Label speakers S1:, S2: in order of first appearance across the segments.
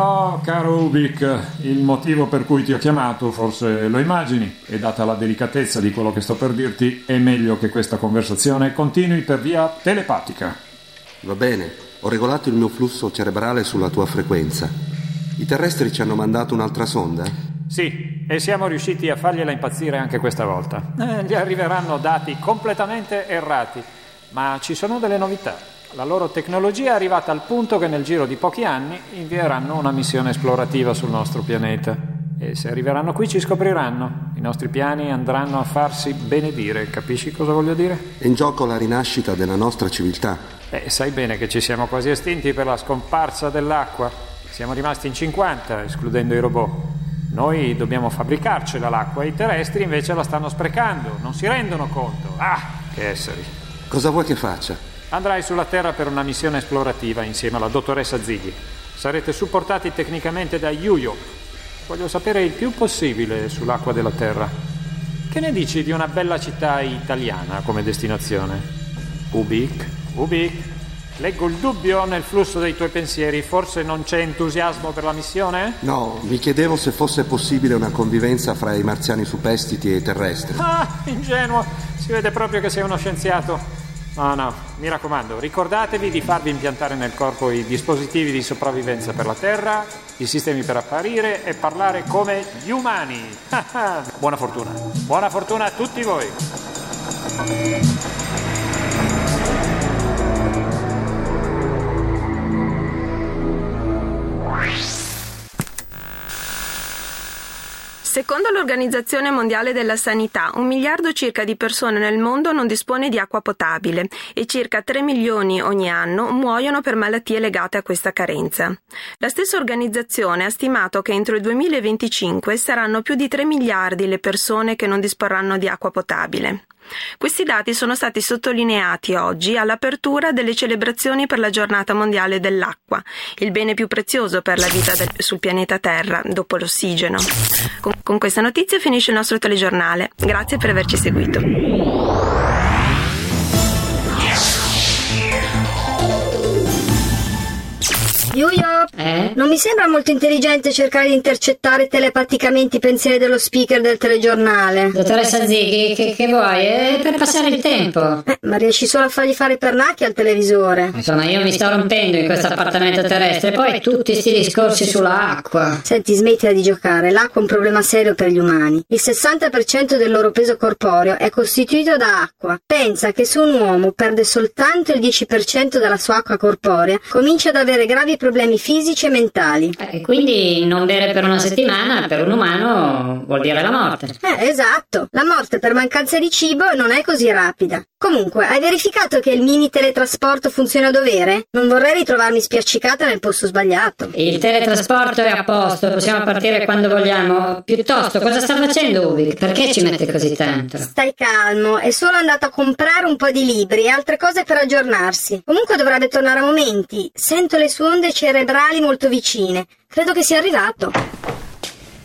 S1: Oh, caro Ubik, il motivo per cui ti ho chiamato forse lo immagini e data la delicatezza di quello che sto per dirti è meglio che questa conversazione continui per via telepatica.
S2: Va bene, ho regolato il mio flusso cerebrale sulla tua frequenza. I terrestri ci hanno mandato un'altra sonda?
S1: Sì, e siamo riusciti a fargliela impazzire anche questa volta. Eh, gli arriveranno dati completamente errati, ma ci sono delle novità. La loro tecnologia è arrivata al punto che nel giro di pochi anni invieranno una missione esplorativa sul nostro pianeta. E se arriveranno qui ci scopriranno. I nostri piani andranno a farsi benedire, capisci cosa voglio dire?
S2: È in gioco la rinascita della nostra civiltà.
S1: Eh, sai bene che ci siamo quasi estinti per la scomparsa dell'acqua. Siamo rimasti in 50, escludendo i robot. Noi dobbiamo fabbricarcela l'acqua, i terrestri invece la stanno sprecando, non si rendono conto. Ah, che esseri.
S2: Cosa vuoi che faccia?
S1: Andrai sulla Terra per una missione esplorativa insieme alla dottoressa Ziggy. Sarete supportati tecnicamente da Yuyo. Voglio sapere il più possibile sull'acqua della Terra. Che ne dici di una bella città italiana come destinazione? Ubik? Ubik? Leggo il dubbio nel flusso dei tuoi pensieri. Forse non c'è entusiasmo per la missione?
S2: No, mi chiedevo se fosse possibile una convivenza fra i marziani superstiti e i terrestri.
S1: Ah, ingenuo! Si vede proprio che sei uno scienziato. No, no, mi raccomando, ricordatevi di farvi impiantare nel corpo i dispositivi di sopravvivenza per la Terra, i sistemi per apparire e parlare come gli umani. Buona fortuna. Buona fortuna a tutti voi.
S3: Secondo l'Organizzazione Mondiale della Sanità, un miliardo circa di persone nel mondo non dispone di acqua potabile e circa 3 milioni ogni anno muoiono per malattie legate a questa carenza. La stessa organizzazione ha stimato che entro il 2025 saranno più di 3 miliardi le persone che non disporranno di acqua potabile. Questi dati sono stati sottolineati oggi all'apertura delle celebrazioni per la giornata mondiale dell'acqua, il bene più prezioso per la vita del, sul pianeta Terra, dopo l'ossigeno. Con, con questa notizia finisce il nostro telegiornale. Grazie per averci seguito.
S4: Yuyo,
S5: Eh?
S4: non mi sembra molto intelligente cercare di intercettare telepaticamente i pensieri dello speaker del telegiornale.
S5: Dottoressa Zighi, che, che vuoi? È per passare il tempo.
S4: Eh, ma riesci solo a fargli fare pernacchi al televisore.
S5: Insomma, io mi sto rompendo in questo appartamento terrestre, poi tutti sti discorsi sull'acqua.
S4: Senti, smettila di giocare, l'acqua è un problema serio per gli umani. Il 60% del loro peso corporeo è costituito da acqua. Pensa che se un uomo perde soltanto il 10% della sua acqua corporea, comincia ad avere gravi problemi fisici e mentali.
S5: E quindi non bere per una settimana per un umano vuol dire la morte.
S4: Eh, esatto. La morte per mancanza di cibo non è così rapida. Comunque, hai verificato che il mini teletrasporto funziona a dovere? Non vorrei ritrovarmi spiaccicata nel posto sbagliato.
S5: Il teletrasporto è a posto, possiamo partire quando vogliamo. Piuttosto, cosa sta facendo Ubik? Perché ci mette così tanto?
S4: Stai calmo, è solo andato a comprare un po' di libri e altre cose per aggiornarsi. Comunque dovrebbe tornare a momenti. Sento le sue onde cerebrali molto vicine. Credo che sia arrivato.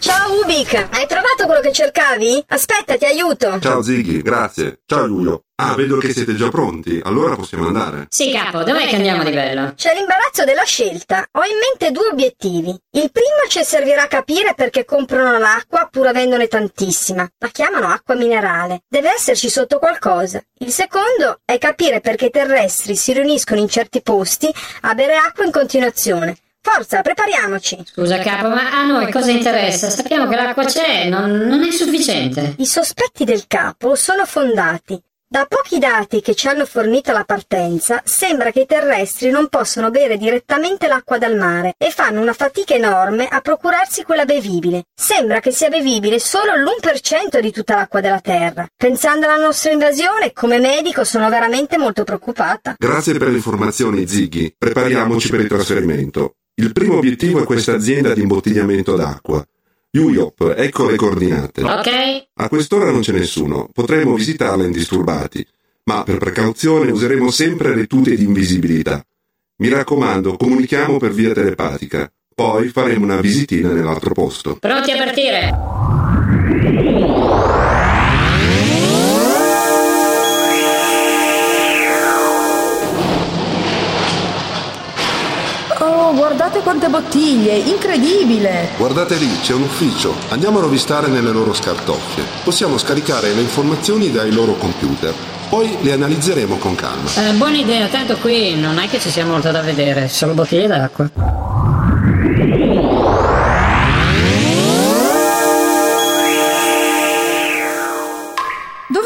S4: Ciao Ubik, hai trovato quello che cercavi? Aspetta, ti aiuto.
S6: Ciao Ziggy, grazie. Ciao Giulio. Ah, vedo che siete già pronti. Allora possiamo andare.
S5: Sì, capo, dov'è che andiamo a livello?
S4: C'è l'imbarazzo della scelta. Ho in mente due obiettivi. Il primo ci servirà a capire perché comprano l'acqua pur avendone tantissima. La chiamano acqua minerale. Deve esserci sotto qualcosa. Il secondo è capire perché i terrestri si riuniscono in certi posti a bere acqua in continuazione. Forza, prepariamoci.
S5: Scusa, capo, ma a noi cosa interessa? Sappiamo che l'acqua c'è, non, non è sufficiente.
S4: I sospetti del capo sono fondati. Da pochi dati che ci hanno fornito alla partenza, sembra che i terrestri non possano bere direttamente l'acqua dal mare e fanno una fatica enorme a procurarsi quella bevibile. Sembra che sia bevibile solo l'1% di tutta l'acqua della Terra. Pensando alla nostra invasione, come medico sono veramente molto preoccupata.
S6: Grazie per le informazioni, Ziggy. Prepariamoci per il trasferimento. Il primo obiettivo è questa azienda di imbottigliamento d'acqua. Uyop, ecco le coordinate.
S5: Ok.
S6: A quest'ora non c'è nessuno, potremo visitarla indisturbati, ma per precauzione useremo sempre le tute di invisibilità. Mi raccomando, comunichiamo per via telepatica, poi faremo una visitina nell'altro posto.
S5: Pronti a partire?
S7: Guardate quante bottiglie, incredibile!
S2: Guardate lì, c'è un ufficio. Andiamo a rovistare nelle loro scartoffie. Possiamo scaricare le informazioni dai loro computer. Poi le analizzeremo con calma.
S5: Eh, buona idea, tanto qui non è che ci sia molto da vedere, solo bottiglie d'acqua.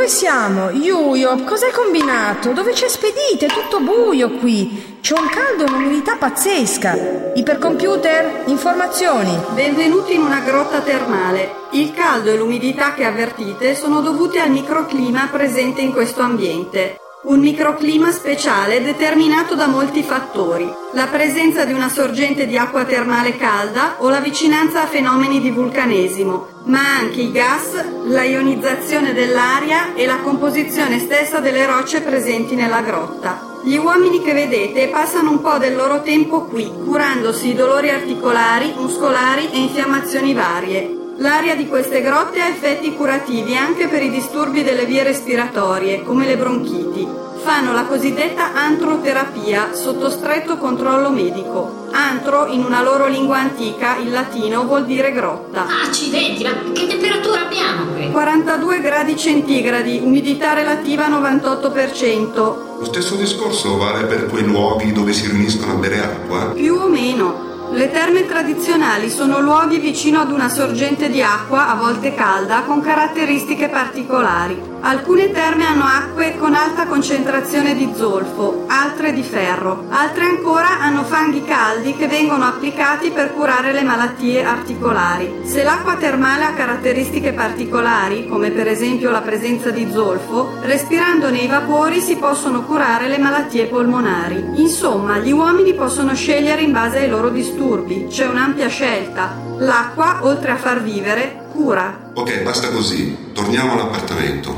S7: Dove siamo? Yuyo, cos'hai combinato? Dove hai spedite? È tutto buio qui. C'è un caldo e un'umidità pazzesca. Ipercomputer? Informazioni.
S3: Benvenuti in una grotta termale. Il caldo e l'umidità che avvertite sono dovuti al microclima presente in questo ambiente. Un microclima speciale determinato da molti fattori, la presenza di una sorgente di acqua termale calda o la vicinanza a fenomeni di vulcanesimo, ma anche i gas, la ionizzazione dell'aria e la composizione stessa delle rocce presenti nella grotta. Gli uomini che vedete passano un po' del loro tempo qui, curandosi i dolori articolari, muscolari e infiammazioni varie. L'aria di queste grotte ha effetti curativi anche per i disturbi delle vie respiratorie, come le bronchiti. Fanno la cosiddetta antroterapia sotto stretto controllo medico. Antro, in una loro lingua antica, il latino, vuol dire grotta.
S5: Accidenti, ma che temperatura abbiamo qui?
S3: 42 gradi centigradi, umidità relativa 98%,
S6: Lo stesso discorso vale per quei luoghi dove si riuniscono a bere acqua?
S3: più o meno. Le terme tradizionali sono luoghi vicino ad una sorgente di acqua, a volte calda, con caratteristiche particolari. Alcune terme hanno acque con alta concentrazione di zolfo, altre di ferro. Altre ancora hanno fanghi caldi che vengono applicati per curare le malattie articolari. Se l'acqua termale ha caratteristiche particolari, come per esempio la presenza di zolfo, respirandone i vapori si possono curare le malattie polmonari. Insomma, gli uomini possono scegliere in base ai loro disturbi. C'è un'ampia scelta. L'acqua, oltre a far vivere, cura.
S6: Ok, basta così. Torniamo all'appartamento.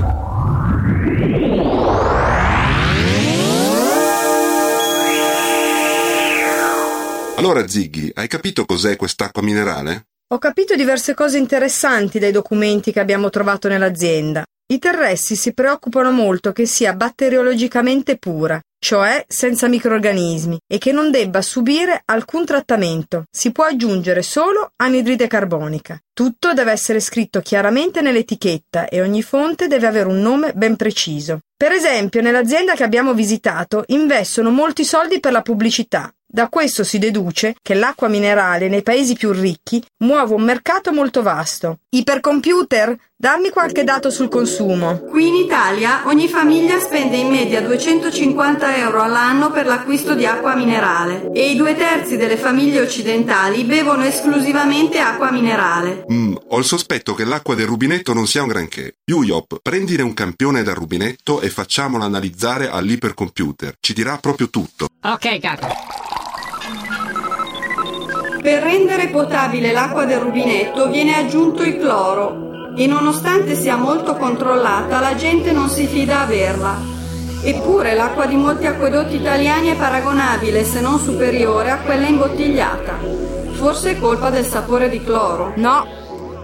S6: Allora, Ziggy, hai capito cos'è quest'acqua minerale?
S7: Ho capito diverse cose interessanti dai documenti che abbiamo trovato nell'azienda. I terrestri si preoccupano molto che sia batteriologicamente pura, cioè senza microrganismi, e che non debba subire alcun trattamento. Si può aggiungere solo anidride carbonica. Tutto deve essere scritto chiaramente nell'etichetta e ogni fonte deve avere un nome ben preciso. Per esempio, nell'azienda che abbiamo visitato investono molti soldi per la pubblicità. Da questo si deduce che l'acqua minerale nei paesi più ricchi muove un mercato molto vasto. Ipercomputer, dammi qualche dato sul consumo.
S3: Qui in Italia ogni famiglia spende in media 250 euro all'anno per l'acquisto di acqua minerale e i due terzi delle famiglie occidentali bevono esclusivamente acqua minerale.
S6: Mm, ho il sospetto che l'acqua del rubinetto non sia un granché. Uyop, prendine un campione dal rubinetto e facciamolo analizzare all'ipercomputer. Ci dirà proprio tutto.
S5: Ok, capo.
S3: Per rendere potabile l'acqua del rubinetto viene aggiunto il cloro e nonostante sia molto controllata la gente non si fida a berla. Eppure l'acqua di molti acquedotti italiani è paragonabile se non superiore a quella imbottigliata. Forse è colpa del sapore di cloro.
S7: No,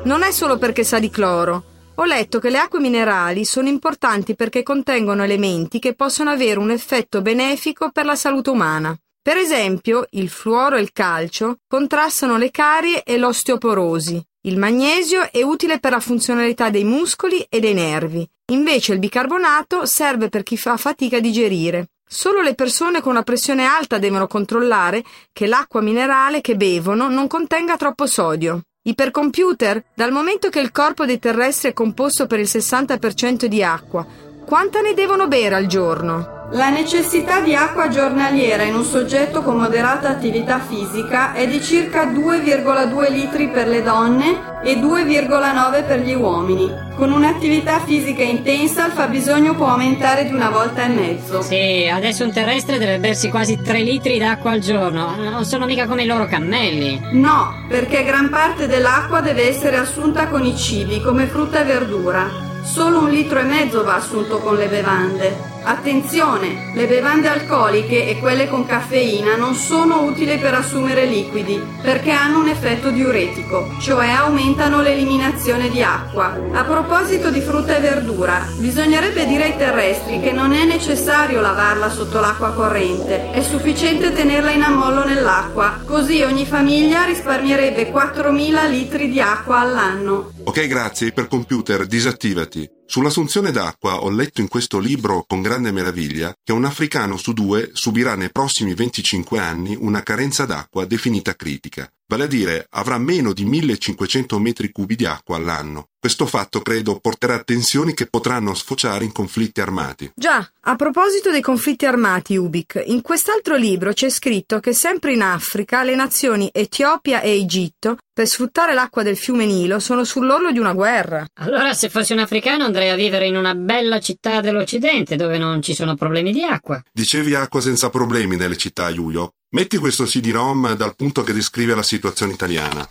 S7: non è solo perché sa di cloro. Ho letto che le acque minerali sono importanti perché contengono elementi che possono avere un effetto benefico per la salute umana. Per esempio, il fluoro e il calcio contrastano le carie e l'osteoporosi. Il magnesio è utile per la funzionalità dei muscoli e dei nervi. Invece il bicarbonato serve per chi fa fatica a digerire. Solo le persone con una pressione alta devono controllare che l'acqua minerale che bevono non contenga troppo sodio. Ipercomputer, dal momento che il corpo dei terrestri è composto per il 60% di acqua, quanta ne devono bere al giorno?
S3: La necessità di acqua giornaliera in un soggetto con moderata attività fisica è di circa 2,2 litri per le donne e 2,9 per gli uomini. Con un'attività fisica intensa il fabbisogno può aumentare di una volta e mezzo.
S5: Sì, adesso un terrestre deve bersi quasi 3 litri d'acqua al giorno. Non sono mica come i loro cammelli.
S3: No, perché gran parte dell'acqua deve essere assunta con i cibi, come frutta e verdura. Solo un litro e mezzo va assunto con le bevande. Attenzione, le bevande alcoliche e quelle con caffeina non sono utili per assumere liquidi perché hanno un effetto diuretico, cioè aumentano l'eliminazione di acqua. A proposito di frutta e verdura, bisognerebbe dire ai terrestri che non è necessario lavarla sotto l'acqua corrente, è sufficiente tenerla in ammollo nell'acqua, così ogni famiglia risparmierebbe 4.000 litri di acqua all'anno.
S6: Ok, grazie, per computer disattivati. Sull'assunzione d'acqua ho letto in questo libro con grande meraviglia che un africano su due subirà nei prossimi 25 anni una carenza d'acqua definita critica, vale a dire avrà meno di 1500 metri cubi di acqua all'anno. Questo fatto, credo, porterà tensioni che potranno sfociare in conflitti armati.
S7: Già, a proposito dei conflitti armati, Ubik, in quest'altro libro c'è scritto che sempre in Africa le nazioni Etiopia e Egitto, per sfruttare l'acqua del fiume Nilo, sono sull'orlo di una guerra.
S5: Allora, se fossi un africano andrei a vivere in una bella città dell'Occidente dove non ci sono problemi di acqua.
S6: Dicevi acqua senza problemi nelle città, Giulio. Metti questo CD-ROM dal punto che descrive la situazione italiana.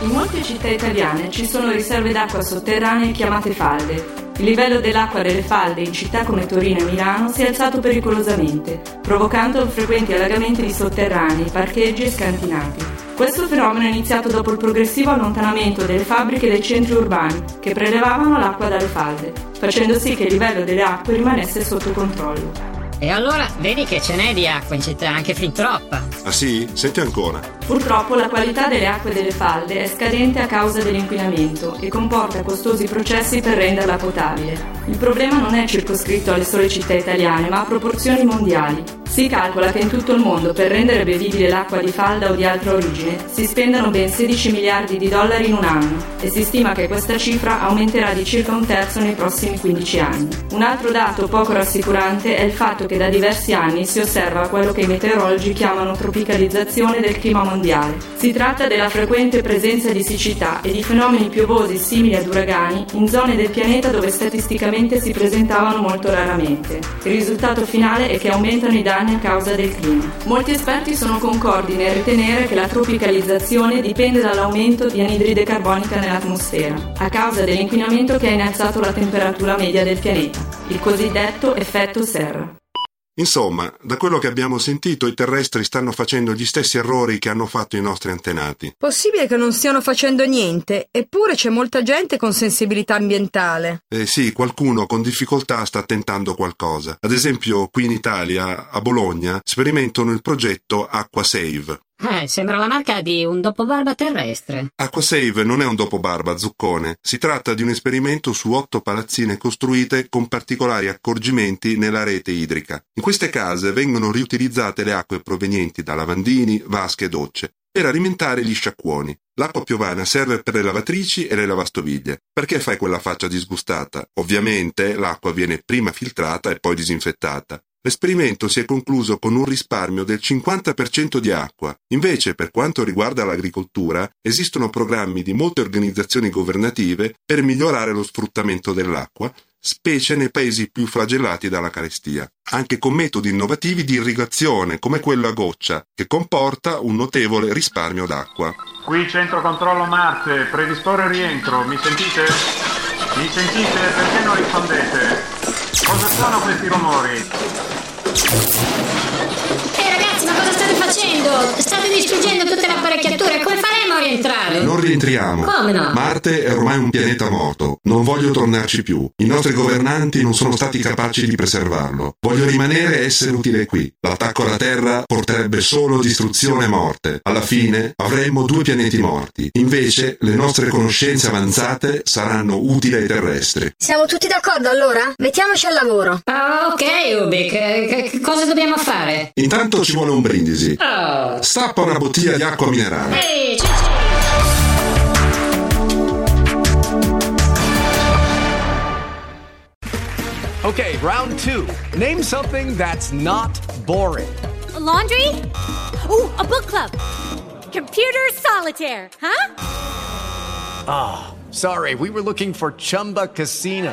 S8: In molte città italiane ci sono riserve d'acqua sotterranee chiamate falde. Il livello dell'acqua delle falde in città come Torino e Milano si è alzato pericolosamente, provocando frequenti allagamenti di sotterranei, parcheggi e scantinati. Questo fenomeno è iniziato dopo il progressivo allontanamento delle fabbriche dai centri urbani che prelevavano l'acqua dalle falde, facendo sì che il livello delle acque rimanesse sotto controllo.
S5: E allora vedi che ce n'è di acqua in città, anche fin troppa.
S6: Ah sì? Senti ancora.
S8: Purtroppo la qualità delle acque delle falde è scadente a causa dell'inquinamento e comporta costosi processi per renderla potabile. Il problema non è circoscritto alle sole città italiane, ma a proporzioni mondiali. Si calcola che in tutto il mondo per rendere bevibile l'acqua di falda o di altra origine si spendano ben 16 miliardi di dollari in un anno e si stima che questa cifra aumenterà di circa un terzo nei prossimi 15 anni. Un altro dato poco rassicurante è il fatto che da diversi anni si osserva quello che i meteorologi chiamano tropicalizzazione del clima mondiale. Si tratta della frequente presenza di siccità e di fenomeni piovosi simili ad uragani in zone del pianeta dove statisticamente si presentavano molto raramente. Il risultato finale è che aumentano i danni danni a causa del clima. Molti esperti sono concordi nel ritenere che la tropicalizzazione dipende dall'aumento di anidride carbonica nell'atmosfera, a causa dell'inquinamento che ha innalzato la temperatura media del pianeta, il cosiddetto effetto serra.
S6: Insomma, da quello che abbiamo sentito, i terrestri stanno facendo gli stessi errori che hanno fatto i nostri antenati.
S7: Possibile che non stiano facendo niente, eppure c'è molta gente con sensibilità ambientale.
S6: Eh sì, qualcuno con difficoltà sta tentando qualcosa. Ad esempio, qui in Italia, a Bologna, sperimentano il progetto Acqua Save.
S5: Eh, sembra la marca di un dopobarba terrestre.
S6: Aquasave non è un dopobarba, zuccone. Si tratta di un esperimento su otto palazzine costruite con particolari accorgimenti nella rete idrica. In queste case vengono riutilizzate le acque provenienti da lavandini, vasche e docce per alimentare gli sciacquoni. L'acqua piovana serve per le lavatrici e le lavastoviglie. Perché fai quella faccia disgustata? Ovviamente l'acqua viene prima filtrata e poi disinfettata. L'esperimento si è concluso con un risparmio del 50% di acqua. Invece, per quanto riguarda l'agricoltura, esistono programmi di molte organizzazioni governative per migliorare lo sfruttamento dell'acqua, specie nei paesi più flagellati dalla carestia, anche con metodi innovativi di irrigazione come quello a goccia, che comporta un notevole risparmio d'acqua.
S1: Qui centro controllo Marte, predisporre rientro, mi sentite? Mi sentite? Perché non rispondete? Cosa sono questi rumori?
S5: ハハハハ! Facendo? State distruggendo tutte le apparecchiature, come faremo a rientrare?
S6: Non rientriamo.
S5: Come no?
S6: Marte è ormai un pianeta morto. Non voglio tornarci più. I nostri governanti non sono stati capaci di preservarlo. Voglio rimanere e essere utile qui. L'attacco alla Terra porterebbe solo distruzione e morte. Alla fine avremmo due pianeti morti. Invece le nostre conoscenze avanzate saranno utili ai terrestri.
S4: Siamo tutti d'accordo allora? Mettiamoci al lavoro.
S5: Ah, ok, Ubik. Che, che cosa dobbiamo fare?
S6: Intanto ci vuole un brindisi.
S5: Oh.
S6: Stappa una bottiglia di acqua minerale.
S5: Ehi, Cicci!
S9: Okay, round two. Name something that's not boring.
S10: A laundry? Oh, a book club. Computer solitaire, huh?
S9: Ah, oh, sorry, we were looking for Chumba Casino.